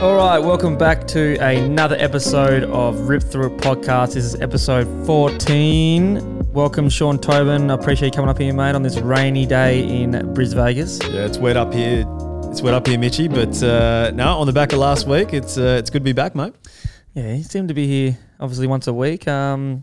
All right, welcome back to another episode of Rip Through It podcast. This is episode 14. Welcome, Sean Tobin. I appreciate you coming up here, mate, on this rainy day in Bris Vegas. Yeah, it's wet up here. It's wet up here, Mitchy. But uh, no, on the back of last week, it's uh, it's good to be back, mate. Yeah, you seem to be here obviously once a week. Um,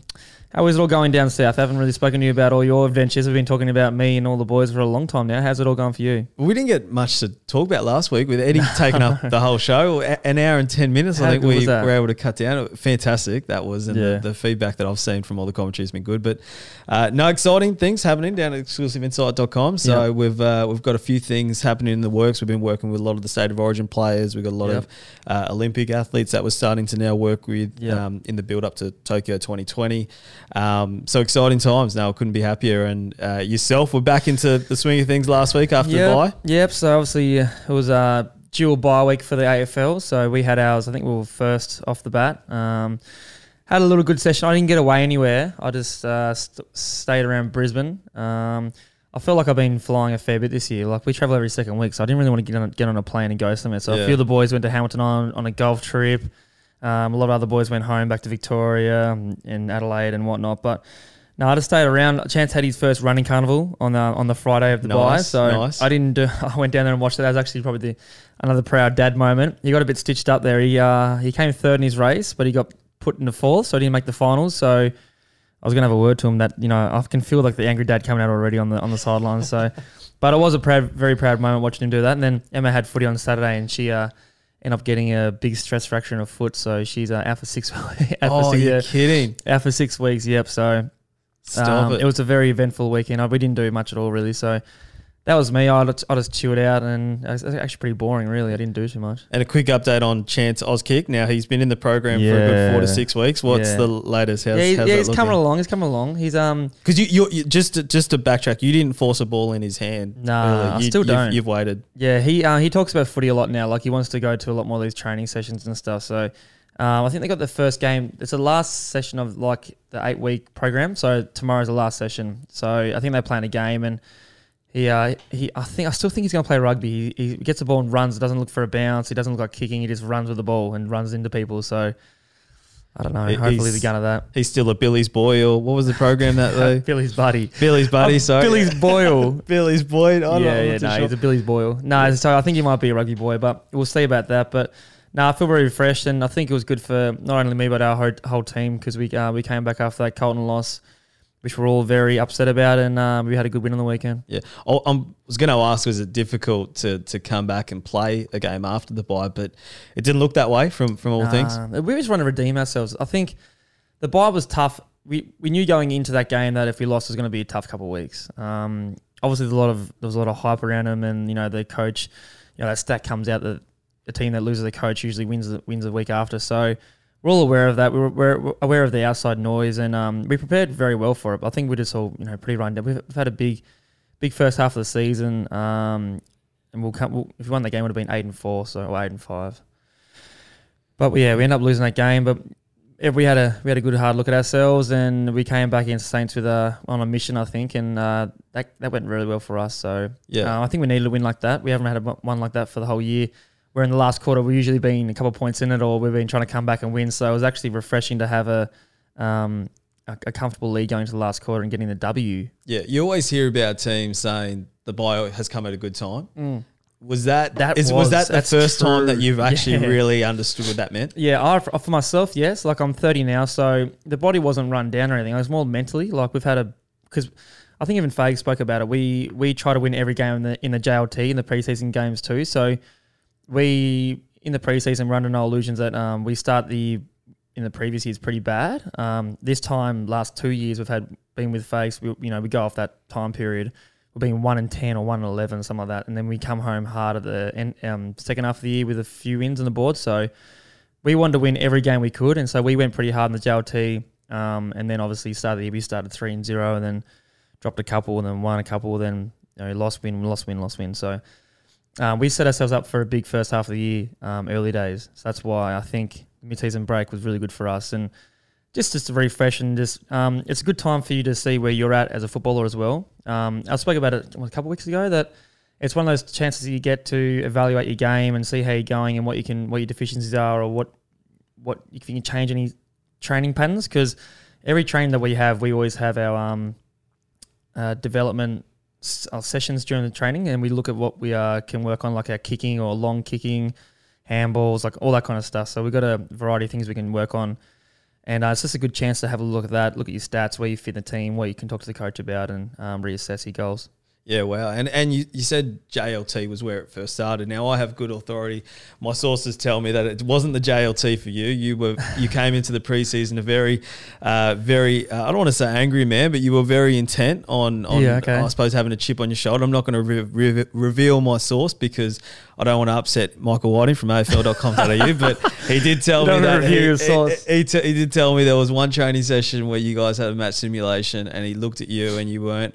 how is it all going down south? I haven't really spoken to you about all your adventures. We've been talking about me and all the boys for a long time now. How's it all going for you? We didn't get much to talk about last week with Eddie taking up the whole show. An hour and 10 minutes, How I think we were able to cut down. Fantastic, that was. And Yeah. the, the feedback that I've seen from all the commentary has been good. But uh, no exciting things happening down at exclusiveinsight.com. So Yeah. we've uh, we've got a few things happening in the works. We've been working with a lot of the state of origin players. We've got a lot Yep. of uh, Olympic athletes that we're starting to now work with Yep. um, in the build up to Tokyo 2020. Um, so exciting times now. Couldn't be happier. And uh, yourself, we're back into the swing of things last week after yep. the bye. Yep. So obviously uh, it was a dual bye week for the AFL. So we had ours. I think we were first off the bat. Um, had a little good session. I didn't get away anywhere. I just uh, st- stayed around Brisbane. Um, I feel like I've been flying a fair bit this year. Like we travel every second week, so I didn't really want to get on get on a plane and go somewhere. So a few of the boys went to Hamilton on on a golf trip. Um, a lot of other boys went home back to Victoria and, and Adelaide and whatnot. But no, I just stayed around. Chance had his first running carnival on the on the Friday of the bye, Nice, so nice. I didn't. Do, I went down there and watched it. That was actually probably the, another proud dad moment. He got a bit stitched up there. He uh, he came third in his race, but he got put in the fourth, so he didn't make the finals. So I was gonna have a word to him that you know I can feel like the angry dad coming out already on the on the sidelines. So, but it was a proud, very proud moment watching him do that. And then Emma had footy on Saturday, and she uh, ended up getting a big stress fracture in her foot, so she's uh, out for six. out for Oh, six, you're yeah, kidding. out for six weeks. Yep. So Stop um, it. it was a very eventful weekend. We didn't do much at all, really. So that was me. I just, I just chilled out, and it was actually pretty boring, really. I didn't do too much. and a quick update on Chance Auskick. Now he's been in the program for a good four to six weeks. What's Yeah. the latest? How's, yeah, he- how's yeah that he's looking? coming along. He's coming along. He's um. Because you, you, you just to, just to backtrack, you didn't force a ball in his hand. Nah. I You- still you've- don't. You've waited. Yeah, he uh, he talks about footy a lot now. Like he wants to go to a lot more of these training sessions and stuff. So um, I think they got the first game. It's the last session of like the eight week program. So tomorrow's the last session. So I think they're playing a game and. He, uh, he, I think, I still think he's going to play rugby. He, he gets the ball and runs. Doesn't look for a bounce. He doesn't look like kicking. He just runs with the ball and runs into people. So, I don't know. Hopefully, the gun of that. He's still a Billy's boy, or what was the program that they? Billy's buddy. Billy's buddy. Sorry, Billy's Boyle. Billy's boy. I don't know, yeah, yeah, no, sure. he's a Billy's Boyle. No, so I think he might be a rugby boy, but we'll see about that. But no, I feel very refreshed, and I think it was good for not only me but our whole, whole team because we uh, we came back after that Carlton loss, which we're all very upset about, and uh, we had a good win on the weekend. Yeah, I was going to ask, was it difficult to to come back and play a game after the bye? But it didn't look that way from from all things. Uh, we were just want to redeem ourselves. I think the bye was tough. We we knew going into that game that if we lost, it was going to be a tough couple of weeks. Um, obviously, there's a lot of there was a lot of hype around him, and you know the coach, you know that stat comes out that a team that loses the coach usually wins the, wins the week after. So we're all aware of that. We're, we're aware of the outside noise, and um, we prepared very well for it. I think we're just all you know pretty run down. We've, we've had a big big first half of the season, um, and we'll come. We'll, if we won that game, it would have been eight and four, so or eight and five. But yeah, we ended up losing that game. But if we had a we had a good hard look at ourselves, and we came back against Saints with a on a mission, I think, and uh, that that went really well for us. So Yeah. uh, I think we needed a win like that. We haven't had a one like that for the whole year. Where in the last quarter we've usually been a couple of points in it, or we've been trying to come back and win. So it was actually refreshing to have a um, a, a comfortable lead going to the last quarter and getting the W. Yeah, you always hear about teams saying the bye has come at a good time. Was that That is, was, was- that the first time that you've actually Yeah. really understood what that meant? Yeah, I, for for myself, yes. Like I'm 30 now, so the body wasn't run down or anything. I was more mentally like we've had a because I think even Fag spoke about it. We we try to win every game in the in the JLT in the preseason games too. So we in the preseason we're under no illusions that um, we start the in the previous years pretty bad. Um, this time, last two years we've had been with Fags. We, you know, we go off that time period. We're being one in ten or one in eleven, something like that, and then we come home hard at the end, um, second half of the year with a few wins on the board. So we wanted to win every game we could, and so we went pretty hard in the JLT. Um, and then obviously started the year we started three and zero, and then dropped a couple, and then won a couple, then you know, lost win, lost win, lost win. So um, we set ourselves up for a big first half of the year, um, early days. So that's why I think mid-season break was really good for us. And just just to refresh and just um, it's a good time for you to see where you're at as a footballer as well. Um, I spoke about it a couple of weeks ago that it's one of those chances you get to evaluate your game and see how you're going and what you can what your deficiencies are or what what if you can change any training patterns because every training that we have we always have our um, uh, development uh, sessions during the training and we look at what we uh, can work on like our kicking or long kicking handballs like all that kind of stuff so we've got a variety of things we can work on and uh, it's just a good chance to have a look at that, look at your stats, where you fit the team, what you can talk to the coach about, and um, reassess your goals. Yeah, wow. And and you, you said JLT was where it first started. Now I have good authority. My sources tell me that it wasn't the JLT for you. You were you came into the preseason a very, uh, very uh, I don't want to say angry man, but you were very intent on on Yeah, okay. I suppose having a chip on your shoulder. I'm not going to re- re- reveal my source because I don't want to upset Michael Whiting from AFL.com.au. but he did tell me that he, he, he, t- he did tell me there was one training session where you guys had a match simulation and he looked at you and you weren't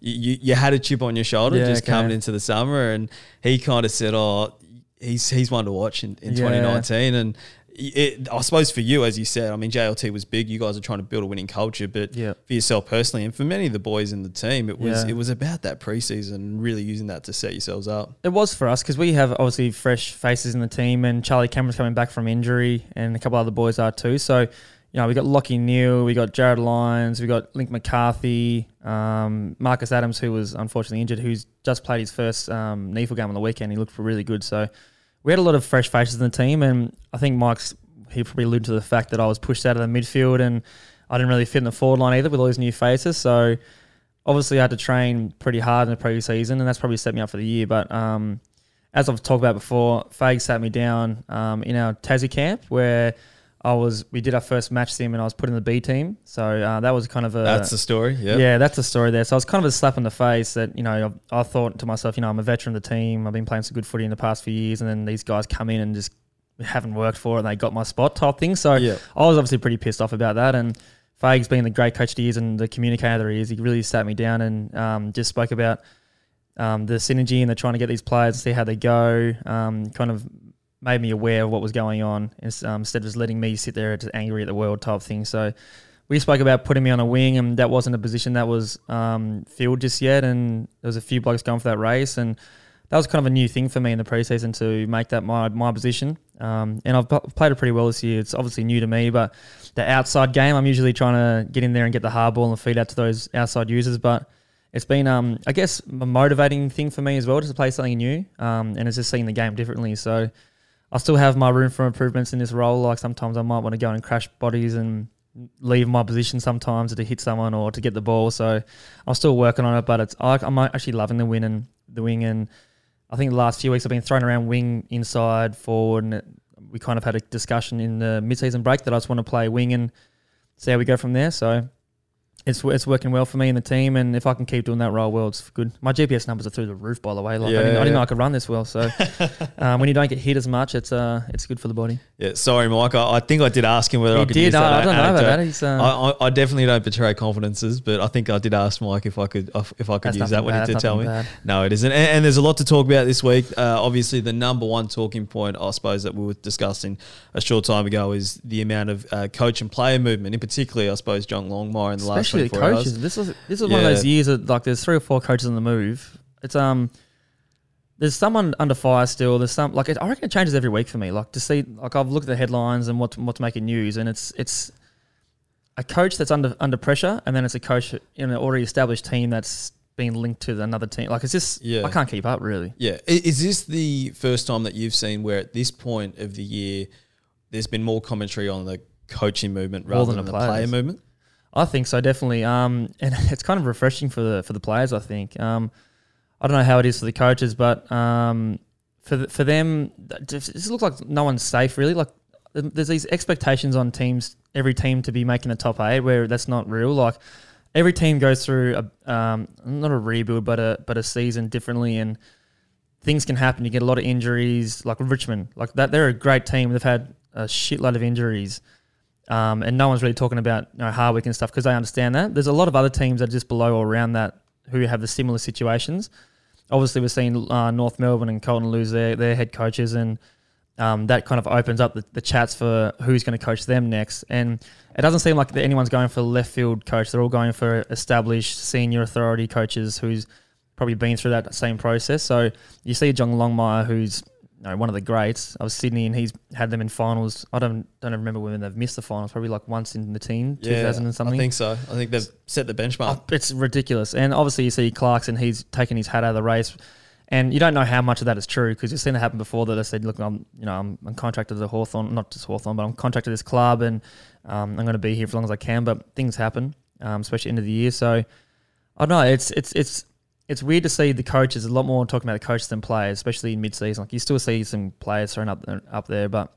you, you had a chip on your shoulder Yeah, just okay. coming into the summer, and he kind of said, "Oh, he's he's one to watch in, in Yeah. 2019." And it, I suppose for you, as you said, I mean, JLT was big. You guys are trying to build a winning culture, but Yeah. for yourself personally, and for many of the boys in the team, it was Yeah. it was about that preseason and really using that to set yourselves up. It was for us because we have obviously fresh faces in the team, and Charlie Cameron's coming back from injury, and a couple other boys are too. So, you know, we got Lachie Neale, we got Jarryd Lyons, we got Link McCarthy, um, Marcus Adams, who was unfortunately injured, who's just played his first um, NEAFL game on the weekend. He looked really good. So, we had a lot of fresh faces in the team, and I think Mike's he probably alluded to the fact that I was pushed out of the midfield and I didn't really fit in the forward line either with all these new faces. So, obviously I had to train pretty hard in the pre-season, and that's probably set me up for the year. But um, as I've talked about before, Fag sat me down um, in our Tassie camp where I was. We did our first match sim, and I was put in the B team. So uh, that was kind of a That's the story. Yeah. yeah, that's the story there. So I was kind of a slap in the face that you know I, I thought to myself, you know, I'm a veteran of the team. I've been playing some good footy in the past few years, and then these guys come in and just haven't worked for it, and they got my spot type thing. So Yeah. I was obviously pretty pissed off about that. And Fags being the great coach he is and the communicator that he is, he really sat me down and um, just spoke about um, the synergy and they're trying to get these players, to see how they go. Um, kind of made me aware of what was going on um, instead of just letting me sit there just angry at the world type thing. So we spoke about putting me on a wing, and that wasn't a position that was um, filled just yet. And there was a few blokes going for that race, and that was kind of a new thing for me in the preseason to make that my my position. Um, and I've p- played it pretty well this year. It's obviously new to me, but the outside game, I'm usually trying to get in there and get the hard ball and feed out to those outside users. But it's been, um, I guess, a motivating thing for me as well, just to play something new. Um, and it's just seeing the game differently. So I still have my room for improvements in this role. Like sometimes I might want to go and crash bodies and leave my position sometimes to hit someone or to get the ball. So I'm still working on it, but it's I, I'm actually loving the win and the wing. And I think the last few weeks I've been throwing around wing, inside, forward, and it, we kind of had a discussion in the mid-season break that I just want to play wing and see how we go from there. So it's it's working well for me and the team, and if I can keep doing that role well, it's good. My GPS numbers are through the roof, by the way. Like I, Yeah, didn't, I didn't yeah. know I could run this well. So um, when you don't get hit as much, it's uh it's good for the body. Yeah, sorry, Mike. I, I think I did ask him whether I could did. use that. I, I don't know about that. He's, uh, I, I, I definitely don't betray confidences, but I think I did ask Mike if I could if I could use that when he did tell me. bad. No, it isn't. And, and there's a lot to talk about this week. Uh, obviously, the number one talking point, I suppose, that we were discussing a short time ago is the amount of uh, coach and player movement, in particular, I suppose, John Longmire in the especially last the coaches. hours. This is this is one of those years that like there's three or four coaches on the move. It's um. There's someone under fire still. There's some like it, I reckon it changes every week for me. Like to see like I've looked at the headlines and what's what's making news, and it's it's a coach that's under under pressure, and then it's a coach in an already established team that's being linked to another team. Like it's just Yeah. I can't keep up really. Yeah. Is this the first time that you've seen where at this point of the year there's been more commentary on the coaching movement rather than than, the the player movement? I think so, definitely. Um, and it's kind of refreshing for the for the players. I think. Um, I don't know how it is for the coaches, but um, for the, for them, it looks like no one's safe really. Like there's these expectations on teams, every team to be making the top eight, where that's not real. Like every team goes through a um, not a rebuild, but a but a season differently, and things can happen. You get a lot of injuries, like Richmond, like that. They're a great team. They've had a shitload of injuries. Um, and no one's really talking about you know, Hardwick and stuff because they understand that. There's a lot of other teams that are just below or around that who have the similar situations. Obviously, we're seeing uh, North Melbourne and Carlton lose their, their head coaches, and um, that kind of opens up the, the chats for who's going to coach them next. And it doesn't seem like anyone's going for left field coach. They're all going for established senior authority coaches who's probably been through that same process. So you see John Longmire, who's know, one of the greats of Sydney, and he's had them in finals. I don't don't remember when they've missed the finals. Probably like once in the team, two thousand and something. I think so. I think they've set the benchmark. Oh, it's ridiculous. And obviously, you see Clarkson, he's taken his hat out of the race. And you don't know how much of that is true because you've seen it happen before that I said, look, I'm, you know, I'm, I'm contracted to Hawthorn, not just Hawthorn, but I'm contracted to this club and um, I'm going to be here for as long as I can. But things happen, um, especially end of the year. So I don't know. It's, it's, it's, it's weird to see the coaches a lot more talking about the coaches than players, especially in mid-season. Like you still see some players thrown up there, up there, but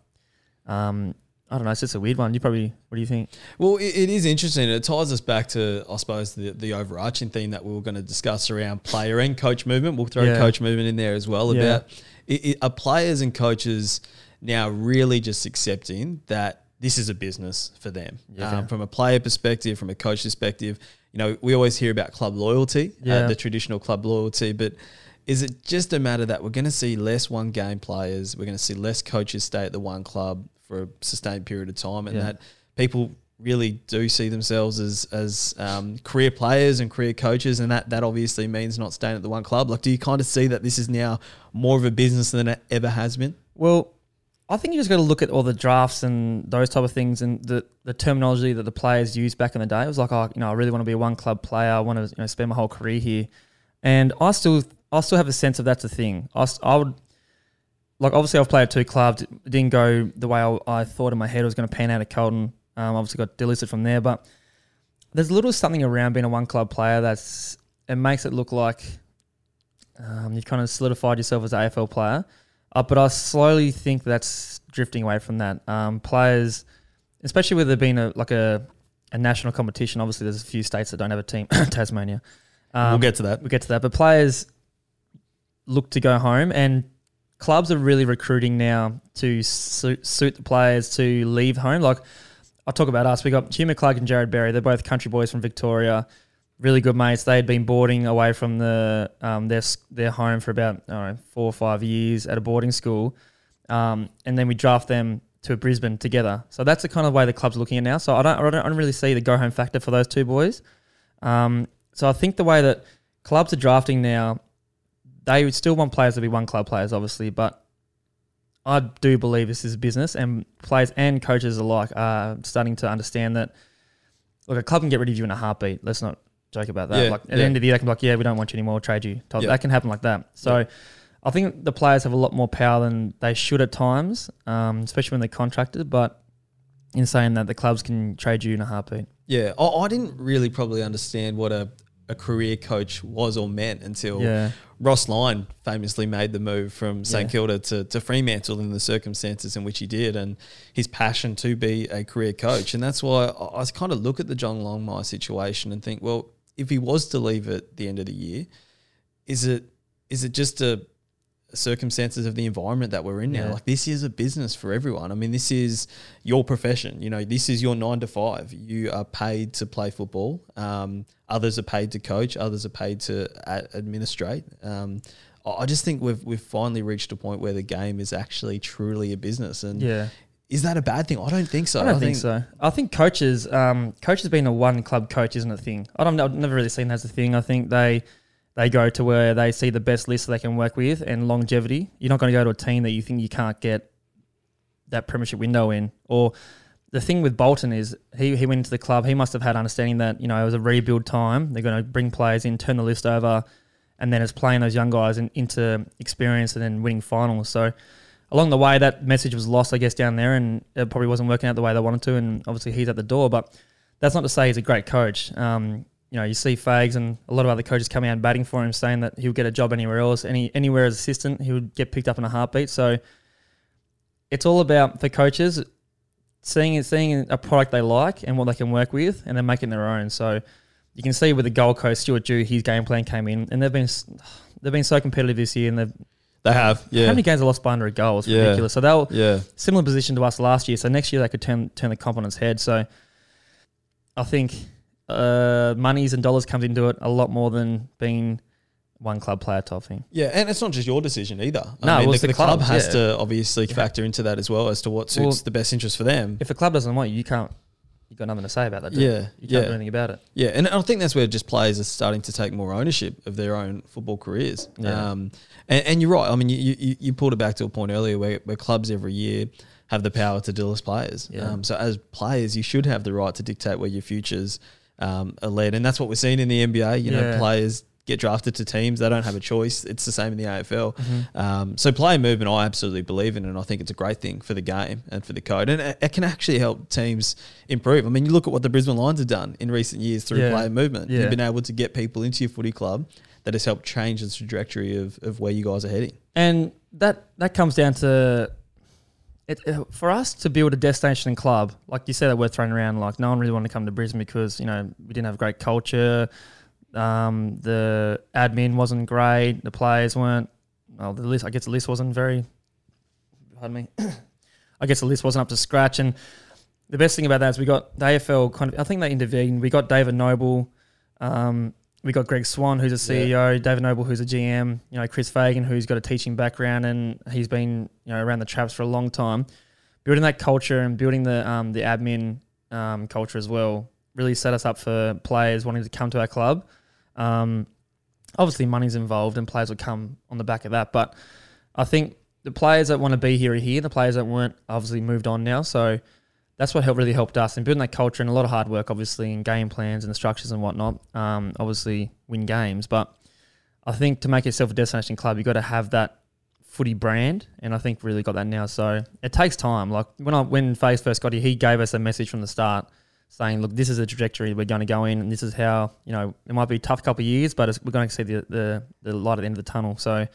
um, I don't know. It's just a weird one. You probably, what do you think? Well, it, it is interesting. It ties us back to, I suppose, the, the overarching theme that we were going to discuss around player and coach movement. We'll throw Yeah. coach movement in there as well. Yeah. About it, it, are players and coaches now really just accepting that this is a business for them Yeah. um, from a player perspective, from a coach perspective. You know, we always hear about club loyalty, Yeah. uh, the traditional club loyalty, but is it just a matter that we're going to see less one game players, we're going to see less coaches stay at the one club for a sustained period of time, and Yeah. that people really do see themselves as as um, career players and career coaches, and that that obviously means not staying at the one club. Like, do you kind of see that this is now more of a business than it ever has been? Well, I think you just got to look at all the drafts and those type of things and the, the terminology that the players used back in the day. It was like, oh, you know, I really want to be a one club player. I want to you know, spend my whole career here, and I still I still have a sense of that's a thing. I, I would like obviously I've played at two clubs. It didn't go the way I, I thought in my head it was going to pan out at Carlton. Um, obviously got delisted from there, but there's a little something around being a one club player that's it makes it look like um, you've kind of solidified yourself as an AFL player. Uh, but I slowly think that's drifting away from that. Um, players, especially with there being a like a, a national competition, obviously there's a few states that don't have a team. Tasmania. Um, we'll get to that. we'll get to that. But players look to go home, and clubs are really recruiting now to suit, suit the players to leave home. Like I'll talk about us. We got Hugh McClug and Jarrod Berry. They're both country boys from Victoria. Really good mates. They had been boarding away from the um, their their home for about know, four or five years at a boarding school, um, and then we draft them to Brisbane together. So that's the kind of way the club's looking at now. So I don't I don't, I don't really see the go home factor for those two boys. Um, so I think the way that clubs are drafting now, they would still want players to be one club players, obviously, but I do believe this is business, and players and coaches alike are starting to understand that. Look, a club can get rid of you in a heartbeat. Let's not joke about that. Yeah, like at yeah. the end of the year, they can be like, "Yeah, we don't want you anymore. Trade you." Type- Yeah. That can happen like that. So, I think the players have a lot more power than they should at times, um, especially when they're contracted. But in saying that, the clubs can trade you in a heartbeat. Yeah, I, I didn't really probably understand what a, a career coach was or meant until. Ross Lyon famously made the move from St. Kilda to, to Fremantle in the circumstances in which he did, and his passion to be a career coach. And that's why I, I kind of look at the John Longmire situation and think, well, if he was to leave at the end of the year, is it is it just a circumstances of the environment that we're in now. Yeah. Like this is a business for everyone. I mean, this is your profession. You know, this is your nine to five. You are paid to play football. Um, others are paid to coach. Others are paid to a- administrate. Um, I I just think we've we've finally reached a point where the game is actually truly a business. And Yeah. Is that a bad thing? I don't think so. I don't think, so. I think coaches, um, coaches being a one club coach isn't a thing. I don't. I've never really seen that as a thing. I think they they go to where they see the best list they can work with and longevity. You're not going to go to a team that you think you can't get that premiership window in. Or the thing with Bolton is he he went into the club. He must have had understanding that you know it was a rebuild time. They're going to bring players in, turn the list over, and then it's playing those young guys in, into experience and then winning finals. So along the way, that message was lost, I guess, down there, and it probably wasn't working out the way they wanted to. And obviously, he's at the door, but that's not to say he's a great coach. Um, you know, you see Fags and a lot of other coaches coming out and batting for him, saying that he'll get a job anywhere else, any anywhere as assistant, he would get picked up in a heartbeat. So it's all about for coaches seeing seeing a product they like and what they can work with, and then making their own. So you can see with the Gold Coast, Stuart Dew, his game plan came in, and they've been they've been so competitive this year, and they've They have. Yeah. how many games they lost by under a goal? It's Yeah. ridiculous. So they were yeah. similar position to us last year. So next year they could turn turn the confidence head. So I think uh, monies and dollars comes into it a lot more than being one club player type thing. Yeah, and it's not just your decision either. No, well, the, the the club has yeah. to obviously factor into that as well as to what suits Well, the best interest for them. If a club doesn't want you, you can't you got nothing to say about that. Do you? Yeah, you can't yeah. do anything about it. Yeah, and I think that's where just players are starting to take more ownership of their own football careers. Yeah. Um, and, and you're right. I mean, you, you, you pulled it back to a point earlier where, where clubs every year have the power to delist players. Yeah. Um, so as players, you should have the right to dictate where your futures um, are led, and that's what we're seeing in the NBA. You know, players get drafted to teams; they don't have a choice. It's the same in the AFL. Mm-hmm. Um, so player movement, I absolutely believe in, and I think it's a great thing for the game and for the code, and it, it can actually help teams improve. I mean, you look at what the Brisbane Lions have done in recent years through Yeah. player movement. Yeah. You've been able to get people into your footy club that has helped change the trajectory of, of where you guys are heading. And that that comes down to it for us to build a destination club. Like you said, that we're throwing around. Like no one really wanted to come to Brisbane because you know we didn't have great culture. Um, the admin wasn't great. The players weren't. Well, the list. I guess the list wasn't very. Pardon me. I guess the list wasn't up to scratch. And the best thing about that is we got the AFL. Kind of, I think they intervened. We got David Noble. Um, we got Greg Swann, who's a CEO, David Noble, who's a GM, you know, Chris Fagan, who's got a teaching background and he's been, you know, around the traps for a long time. Building that culture and building the um, the admin um, culture as well really set us up for players wanting to come to our club. Um, obviously, money's involved and players will come on the back of that. But I think the players that want to be here are here. The players that weren't obviously moved on now. So that's what helped, really helped us in building that culture and a lot of hard work, obviously, in game plans and the structures and whatnot. Um, obviously, win games, but I think to make yourself a destination club, you've got to have that footy brand, and I think really got that now. So it takes time. Like when I when Faze first got here, he gave us a message from the start saying, "Look, this is a trajectory we're going to go in, and this is how you know it might be a tough couple of years, but it's, we're going to see the, the the light at the end of the tunnel." So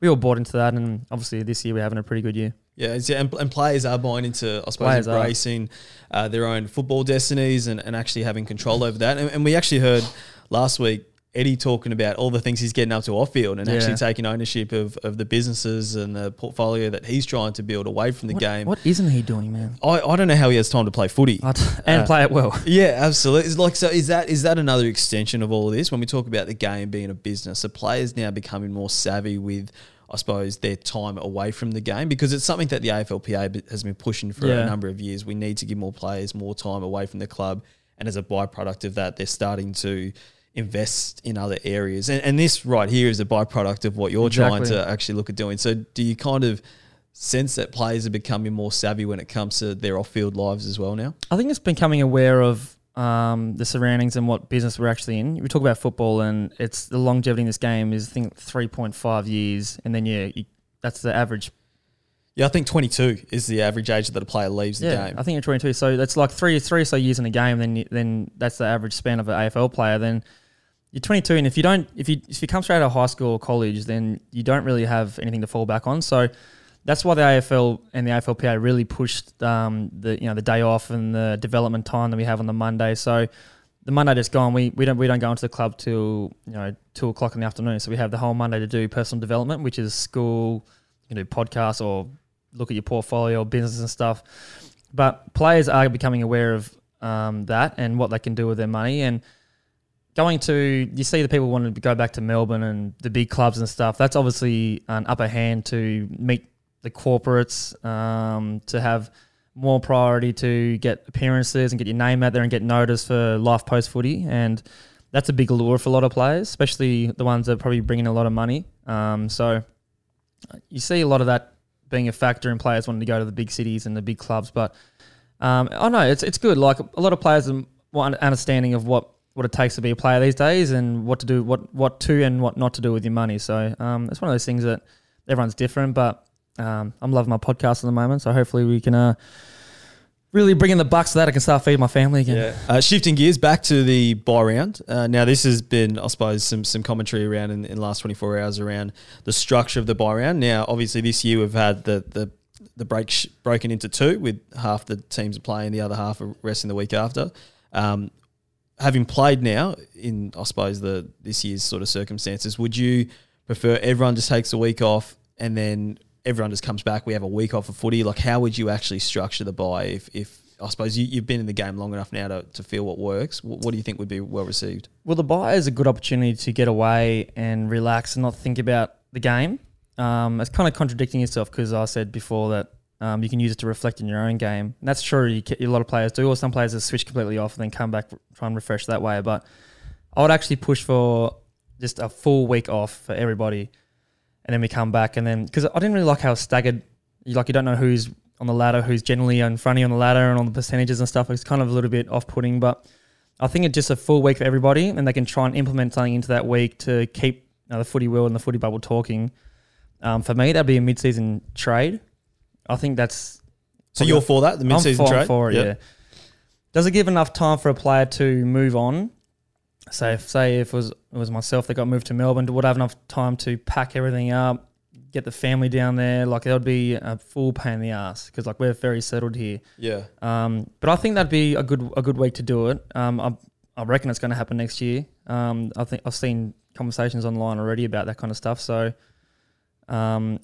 we all bought into that, and obviously this year we're having a pretty good year. Yeah, it's, and, and players are buying into, I suppose, Players embracing uh, their own football destinies and, and actually having control over that. And, and we actually heard last week Eddie talking about all the things he's getting up to off field and Yeah. actually taking ownership of, of the businesses and the portfolio that he's trying to build away from the what, game. What isn't he doing, man? I, I don't know how he has time to play footy. And Uh, play it well. Yeah, absolutely. It's like so is that is that another extension of all of this when we talk about the game being a business? The players now becoming more savvy with I suppose their time away from the game because it's something that the AFLPA has been pushing for Yeah. a number of years. We need to give more players more time away from the club, and as a byproduct of that, they're starting to invest in other areas. And, and this right here is a byproduct of what you're trying to actually look at doing. So, do you kind of sense that players are becoming more savvy when it comes to their off-field lives as well now? I think it's becoming aware of um, the surroundings and what business we're actually in. We talk about football, and it's the longevity in this game is I think three point five years, and then yeah, you, that's the average. Yeah, I think 22 is the average age that a player leaves the Yeah, game. I think you're twenty two. So that's like three three or so years in a game. Then you, then that's the average span of an AFL player. Then you're 22, and if you don't, if you if you come straight out of high school or college, then you don't really have anything to fall back on. So that's why the AFL and the AFLPA really pushed um, the you know the day off and the development time that we have on the Monday. So the Monday just gone. We we don't we don't go into the club till you know two o'clock in the afternoon. So we have the whole Monday to do personal development, which is school. You do podcasts or look at your portfolio, business and stuff. But players are becoming aware of um, that and what they can do with their money and going to you see the people wanting to go back to Melbourne and the big clubs and stuff. That's obviously an upper hand to meet the corporates, um, to have more priority to get appearances and get your name out there and get noticed for life post footy. And that's a big allure for a lot of players, especially the ones that are probably bringing a lot of money. Um, so you see a lot of that being a factor in players wanting to go to the big cities and the big clubs. But um, I know it's it's good. Like a lot of players are understanding of what, what it takes to be a player these days and what to do, what what to and what not to do with your money. So um, it's one of those things that everyone's different. But um, I'm loving my podcast at the moment, so hopefully we can uh, really bring in the bucks so that I can start feeding my family again. Yeah. Uh, shifting gears back to the bye round. Uh, now, this has been, I suppose, some some commentary around in, in the last 24 hours around the structure of the bye round. Now, obviously, this year we've had the the the break sh- broken into two, with half the teams playing, the other half are resting the week after. Um, having played now in, I suppose, the this year's sort of circumstances, would you prefer everyone just takes a week off and then everyone just comes back? We have a week off of footy. Like, how would you actually structure the bye if, if I suppose you, you've been in the game long enough now to, to feel what works? What, what do you think would be well received? Well, the bye is a good opportunity to get away and relax and not think about the game. Um, it's kind of contradicting yourself because I said before that um, you can use it to reflect in your own game. And that's true. You, a lot of players do, or some players just switch completely off and then come back, try and refresh that way. But I would actually push for just a full week off for everybody, and then we come back, and then because I didn't really like how staggered. You like you don't know who's on the ladder, who's generally in front of you on the ladder, and all the percentages and stuff. It's kind of a little bit off-putting, but I think it's just a full week for everybody, and they can try and implement something into that week to keep you know, the footy world and the footy bubble talking. Um, for me, that'd be a mid-season trade. I think that's So you're for that, the mid-season I'm for, trade? for it. Yep. Yeah. Does it give enough time for a player to move on? So, if, say if it was it was myself that got moved to Melbourne, would I have enough time to pack everything up, get the family down there? Like that would be a full pain in the ass because like we're very settled here. Yeah. Um, but I think that'd be a good a good week to do it. Um, I, I reckon it's going to happen next year. Um, I think I've seen conversations online already about that kind of stuff. So, um,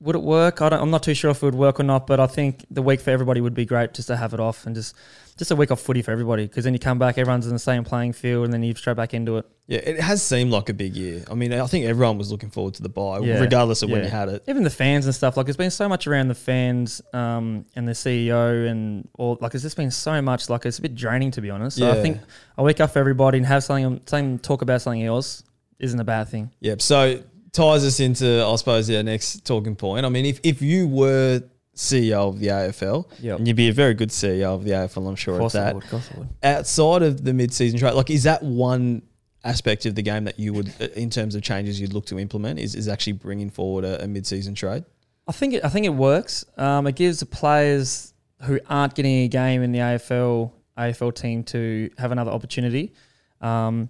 would it work? I don't, I'm not too sure if it would work or not. But I think the week for everybody would be great just to have it off and just just a week off footy for everybody because then you come back, everyone's in the same playing field, and then you straight back into it. Yeah, it has seemed like a big year. I mean, I think everyone was looking forward to the bye, Yeah. regardless of when you had it. even the fans and stuff like there's been so much around the fans um, and the CEO and all like it's just been so much like it's a bit draining to be honest. So I think a week off for everybody and have something something talk about something else isn't a bad thing. Yep. So ties us into, I suppose, our next talking point. I mean, if, if you were CEO of the AFL, Yep. and you'd be a very good CEO of the AFL, I'm sure Of of that. would, of would. Outside of the mid-season trade, like, is that one aspect of the game that you would, uh, in terms of changes you'd look to implement, is, is actually bringing forward a, a mid-season trade? I think it, I think it works. Um, it gives the players who aren't getting a game in the AFL AFL team to have another opportunity. Um,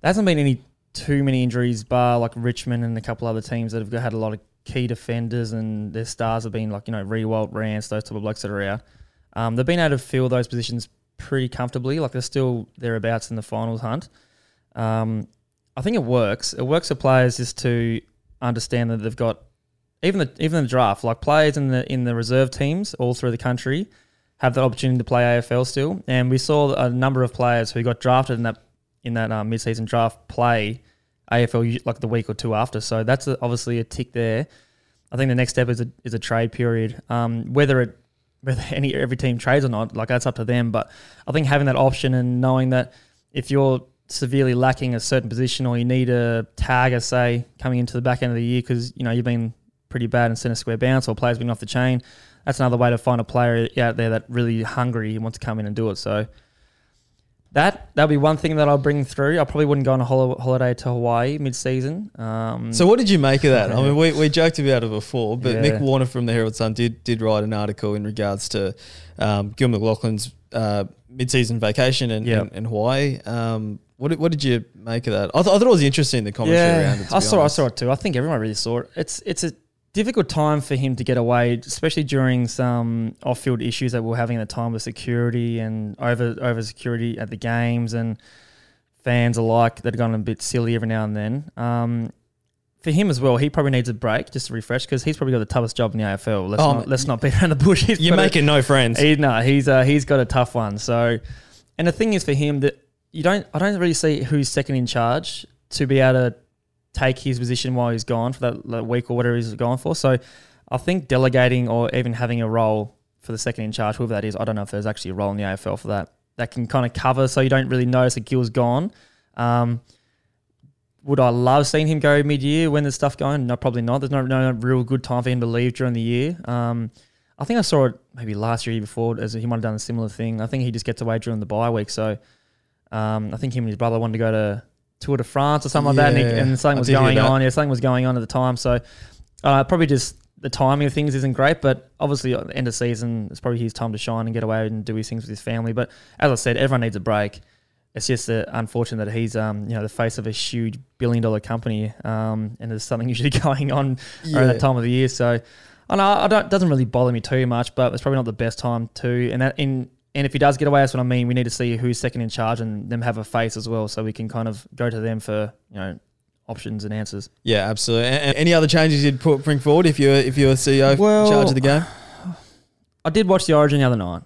there hasn't been any too many injuries, bar like Richmond and a couple other teams that have had a lot of key defenders and their stars have been like you know Riewoldt, Rance, those type of blokes that are out. Um, they've been able to fill those positions pretty comfortably. Like they're still thereabouts in the finals hunt. Um, I think it works. It works for players just to understand that they've got even the even the draft, like players in the in the reserve teams all through the country have the opportunity to play AFL still. And we saw a number of players who got drafted in that in that um, mid-season draft play AFL like the week or two after. So that's a, obviously a tick there. I think the next step is a is a trade period. Um, whether it whether any every team trades or not, like that's up to them. But I think having that option and knowing that if you're severely lacking a certain position or you need a tagger, say coming into the back end of the year because you know you've been pretty bad in centre square bounce or players been off the chain, that's another way to find a player out there that really hungry and wants to come in and do it. So that that'll be one thing that I'll bring through. I probably wouldn't go on a hol- holiday to Hawaii mid-season. Um, So what did you make of that? I mean, we, we joked about it before, but Yeah. Mick Warner from the Herald Sun did did write an article in regards to um, Gil McLachlan's uh, mid-season vacation in, Yeah. in, in Hawaii. Um, what did, what did you make of that? I, th- I thought it was interesting the commentary around it. I saw. I saw it too. I think everyone really saw it. It's it's a difficult time for him to get away, especially during some off-field issues that we're having at the time with security and over over security at the games and fans alike that have gone a bit silly every now and then. Um, for him as well, he probably needs a break just to refresh because he's probably got the toughest job in the AFL. Let's Oh, not let's not beat around the bush. He's You're got a- making no friends. he, no, he's uh, he's got a tough one. So, and the thing is for him that you don't, I don't really see who's second in charge to be able to take his position while he's gone for that, week or whatever he's gone for. So, I think delegating or even having a role for the second in charge, whoever that is, I don't know if there's actually a role in the AFL for that that can kind of cover so you don't really notice that Gil's gone. Um, would I love seeing him go mid year when there's stuff going? No, probably not. There's no, no real good time for him to leave during the year. Um, I think I saw it maybe last year, year before, as he might have done a similar thing. I think he just gets away during the bye week. So um, I think him and his brother wanted to go to Tour de France or something like that, and, he, and something I was did hear going that. on. Yeah, something was going on at the time. So uh, probably just the timing of things isn't great, but obviously at the end of season, it's probably his time to shine and get away and do his things with his family. But as I said, everyone needs a break. It's just uh, unfortunate that he's, um, you know, the face of a huge billion-dollar company, um, and there's something usually going on around that time of the year. So, I know I don't it doesn't really bother me too much, but it's probably not the best time to. And that in and if he does get away, that's what I mean. We need to see who's second in charge and them have a face as well, so we can kind of go to them for you know options and answers. Yeah, absolutely. And, and any other changes you'd put, bring forward if you're if you're CEO in Well- charge of the game? I did watch the Origin the other night,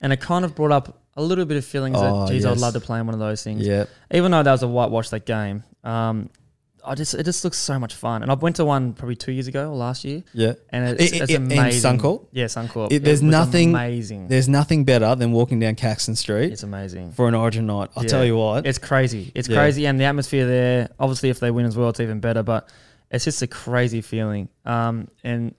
and it kind of brought up a little bit of feelings Oh, that geez, I'd love to play in one of those things. Yeah, even though that was a whitewash that game, um, I just it just looks so much fun. And I went to one probably two years ago or last year, Yeah. and it's, I- I- it's in amazing. Suncorp? Yeah, Suncorp. It- there's nothing- amazing. There's nothing better than walking down Caxton Street It's amazing. for an Origin night. I'll Yeah. tell you what. It's crazy. It's Yeah. crazy, and the atmosphere there. Obviously, if they win as well, it's even better. But it's just a crazy feeling. Um, and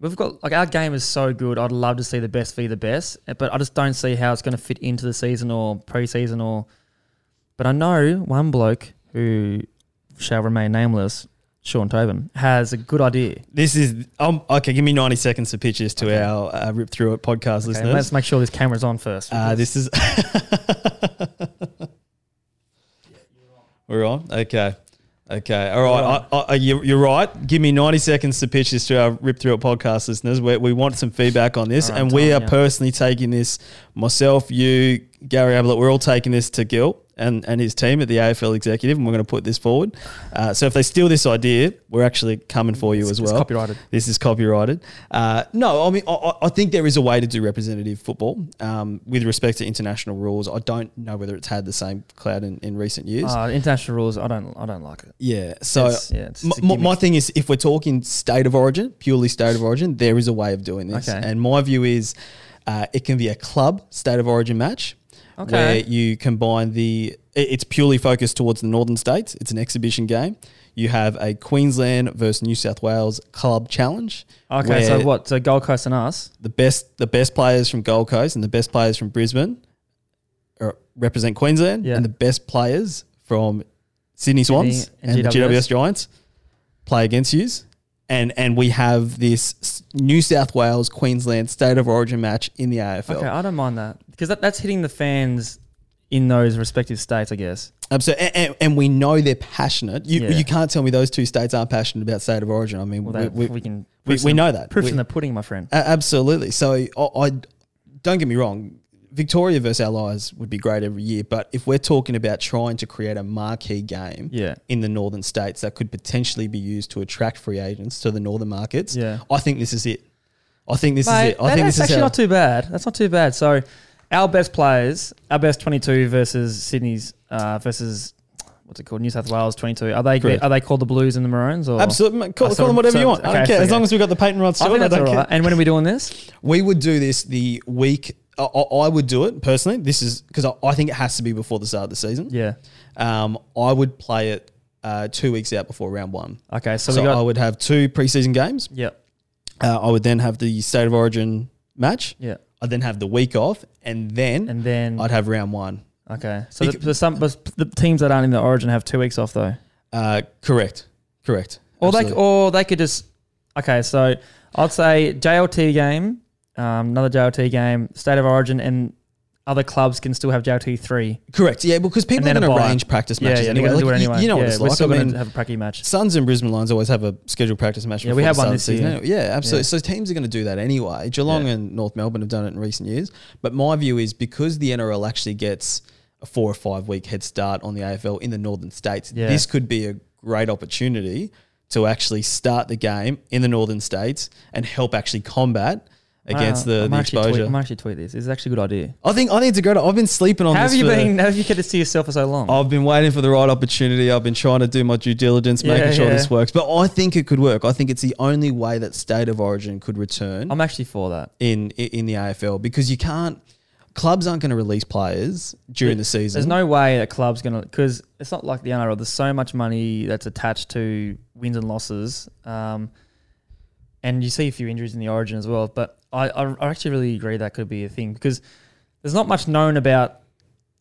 we've got like our game is so good. I'd love to see the best be the best, but I just don't see how it's going to fit into the season or preseason or. But I know one bloke who shall remain nameless, Sean Tobin, has a good idea. This is um, okay. Give me ninety seconds to pitch this to Okay. our uh, rip through it podcast Okay, listeners. let's make sure this camera's on first. Uh, this is. We're on. Okay. Okay. All right. I, I, you, you're right. Give me 90 seconds to pitch this to our Rip Through It podcast listeners. We, we want some feedback on this. All right, and we are personally taking this, myself, you, Gary Ablett, we're all taking this to Gil and, and his team at the AFL executive, and we're going to put this forward. Uh, so if they steal this idea, we're actually coming for you as it's well. copyrighted. This is copyrighted. Uh, no, I mean, I- I, think there is a way to do representative football um, with respect to international rules. I don't know whether it's had the same cloud in, in recent years. Uh, international rules. I don't. I don't like it. yeah. So It's- yeah, it's- m- it's a m- my thing is, if we're talking state of origin, purely state of origin, there is a way of doing this. Okay. And my view is uh, it can be a club state of origin match. Okay. Where you combine the, it's purely focused towards the northern states. It's an exhibition game. You have a Queensland versus New South Wales club challenge. Okay, so what? So Gold Coast and us. the best the best players from Gold Coast and the best players from Brisbane are, represent Queensland, Yeah. and the best players from Sydney Swans and and, the GWS. GWS Giants play against yous. And and we have this New South Wales Queensland state of origin match in the AFL. Okay, I don't mind that because that, that's hitting the fans in those respective states, I guess. So, and, and, and we know they're passionate. You, Yeah. you can't tell me those two states aren't passionate about state of origin. I mean, Well, we, we, we, can. we, we know that. proof in the pudding, my friend. A- Absolutely. So I, I don't get me wrong. Victoria versus Allies would be great every year, but if we're talking about trying to create a marquee game Yeah. in the northern states that could potentially be used to attract free agents to the northern markets, Yeah. I think this is it. I think this Mate, is it. I that- think that's this is actually how, not too bad. That's not too bad. So, our best players, our best twenty-two versus Sydney's uh, versus what's it called? New South Wales twenty-two. Are they Correct. are they called the Blues and the Maroons? Or Absolutely, mate. Call, Oh, so- call them whatever so- you want. I okay, don't care. so As long as we've got the patent rights to I it, I that's all don't right. care. And when are we doing this? We would do this the week. I, I would do it personally. This is because I, I think it has to be before the start of the season. Yeah. Um, I would play it uh, two weeks out before round one. Okay. So, So, we got. I would have two preseason games. yeah. Uh, I would then have the state of origin match. Yeah. I'd then have the week off, and then And then I'd have round one. okay. So the, the some but the teams that aren't in the Origin have two weeks off though. Uh, correct, correct. Or they Absolutely. or they could just okay. So I'd say JLT game, um, another JLT game, state of origin, and other clubs can still have JLT three. correct. Yeah, because people are going to arrange practice Yeah, matches yeah, anyway. Like, do it you- anyway. You, know what yeah, it's we're like. I going mean, to have a practice match. Suns and Brisbane Lions always have a scheduled practice match. Yeah, we start one this season year. Yeah, absolutely. Yeah. So teams are going to do that anyway. Geelong Yeah. and North Melbourne have done it in recent years. But my view is because the NRL actually gets a four or five week head start on the AFL in the northern states, Yeah. this could be a great opportunity to actually start the game in the northern states and help actually combat against Uh, the, I the exposure. Tweet, I might actually tweet this. It's actually a good idea. I think I think it's a great. I've been sleeping on How have this. you for- been? How have you kept this to yourself for so long? I've been waiting for the right opportunity. I've been trying to do my due diligence, Yeah, making sure yeah. this works. But I think it could work. I think it's the only way that state of origin could return I'm actually for that. in in the AFL because you can't. Clubs aren't going to release players during the season. There's no way that club's gonna because it's not like the NRL. There's so much money that's attached to wins and losses, um, and you see a few injuries in the Origin as well. But I, I, actually really agree that could be a thing because there's not much known about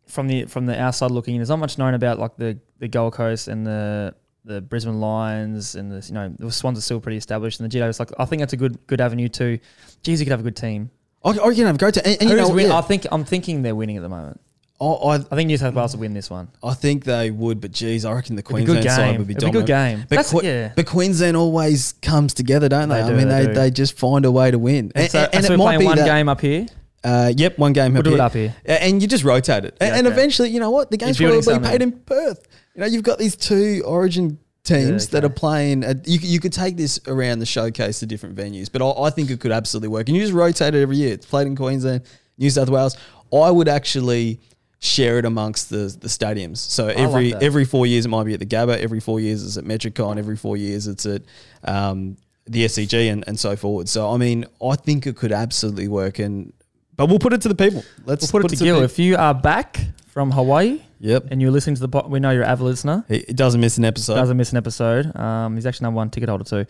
from the from the outside looking. in. There's not much known about like the the Gold Coast and the the Brisbane Lions and the you know the Swans are still pretty established and the GWS. Like I think that's a good good avenue too. Geez, you could have a good team. Oh, oh, I, I can have go to. And, and you know, win- yeah, I think I'm thinking they're winning at the moment. I, I I think New South Wales will win this one. I think they would, but geez, I reckon the It'd be a good Queensland side would be It'd be a good game. But, That's, Que- yeah. but Queensland always comes together, don't they? They I mean, they they, they just find a way to win. And, so, and so it we're might playing be one that, game up here. Uh, yep, one game. We'll up do it here. up here. And you just rotate it, and, Yeah, and okay. eventually, you know what? The game's probably building played in Perth. You know, you've got these two Origin teams Yeah, that are playing. At, you, you could take this around the showcase to different venues, but I, I think it could absolutely work. And you just rotate it every year. It's played in Queensland, New South Wales. I would actually share it amongst the the stadiums. So every that. every four years it might be at the Gabba, every four years it's at Metricon, every four years it's at um, the SCG and, and so forward. So I mean, I think it could absolutely work, and but we'll put it to the people. Let's We'll put, it to the Gil. If you are back from Hawaii Yep, and you're listening to the pod, we know you're an avid listener. he, he doesn't miss an episode. doesn't miss an episode. Um, he's actually number one ticket holder too.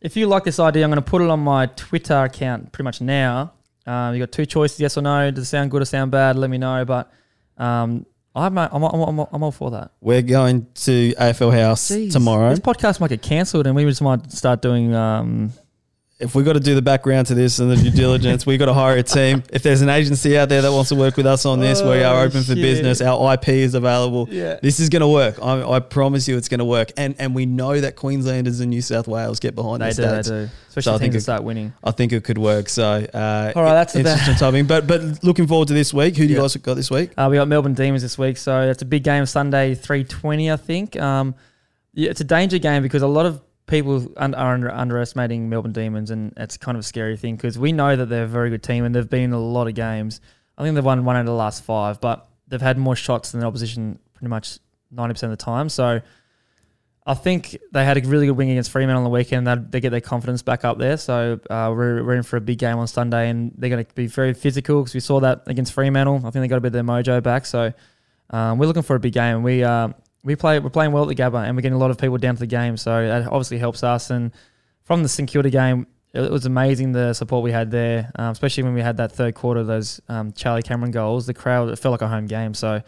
If you like this idea, I'm going to put it on my Twitter account pretty much now. Um, you got two choices: yes or no. Does it sound good or sound bad? Let me know. But um, I'm, I'm, I'm, I'm, I'm all for that. We're going to AFL House Jeez. tomorrow. This podcast might get cancelled, and we just might start doing. Um, if we got to do the background to this and the due diligence, we got to hire a team. If there's an agency out there that wants to work with us on this, we are Oh, open for business. Our IP is available. yeah. This is going to work. I, I promise you, it's going to work. And and we know that Queenslanders and New South Wales get behind They the do, they stats. do. So I think it- start winning. I think it could work. So, uh, All right, that's about- interesting timing. But but looking forward to this week. Who do you Yeah. guys got this week? Uh, we got Melbourne Demons this week, so it's a big game Sunday, three twenty, I think. Um, yeah, it's a danger game because a lot of people are under, underestimating Melbourne Demons, and it's kind of a scary thing because we know that they're a very good team and they've been in a lot of games. I think they've won one out of the last five, but they've had more shots than the opposition pretty much ninety percent of the time. So. I think they had a really good win against Fremantle on the weekend. They they get their confidence back up there. So uh, we're, we're in for a big game on Sunday, and they're going to be very physical because we saw that against Fremantle. I think they got a bit of their mojo back. So um, we're looking for a big game. We uh, we play we're playing well at the Gabba, and we're getting a lot of people down to the game. So that obviously helps us. And from the St Kilda game, it was amazing the support we had there, um, especially when we had that third quarter of those um, Charlie Cameron goals. The crowd it felt like a home game. So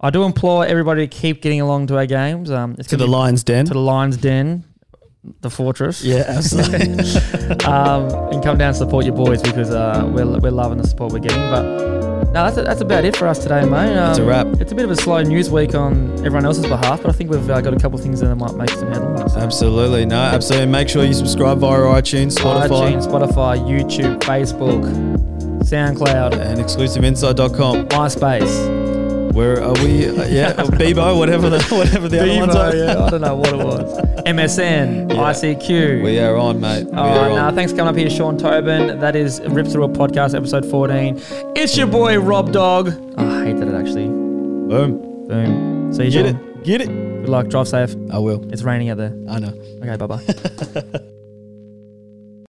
I do implore everybody to keep getting along to our games. Um, To the Lions Den. to the Lions Den, the fortress. yeah, absolutely. um, and come down and support your boys because uh, we're, we're loving the support we're getting. But no, that's, that's about it for us today, mate. Um, That's a wrap. It's a bit of a slow news week on everyone else's behalf, but I think we've uh, got a couple of things that might make some headlines. absolutely. No, absolutely. Make sure you subscribe via iTunes, Spotify, iTunes, Spotify, YouTube, Facebook, SoundCloud, and exclusiveinsight.com. MySpace. Where are we? Uh, yeah, Bebo, whatever the whatever the other ones are. yeah, I don't know what it was. MSN, Yeah. ICQ. We are on, mate. We All are right, on. now thanks for coming up here, Sean Tobin. That is Rip Through It Podcast, episode 14. It's your boy, Rob Dog. Oh, I hated it actually. Boom. Boom. See you, Get Sean. it. Get it. Good luck. Drive safe. I will. It's raining out there. I know. Okay, bye bye.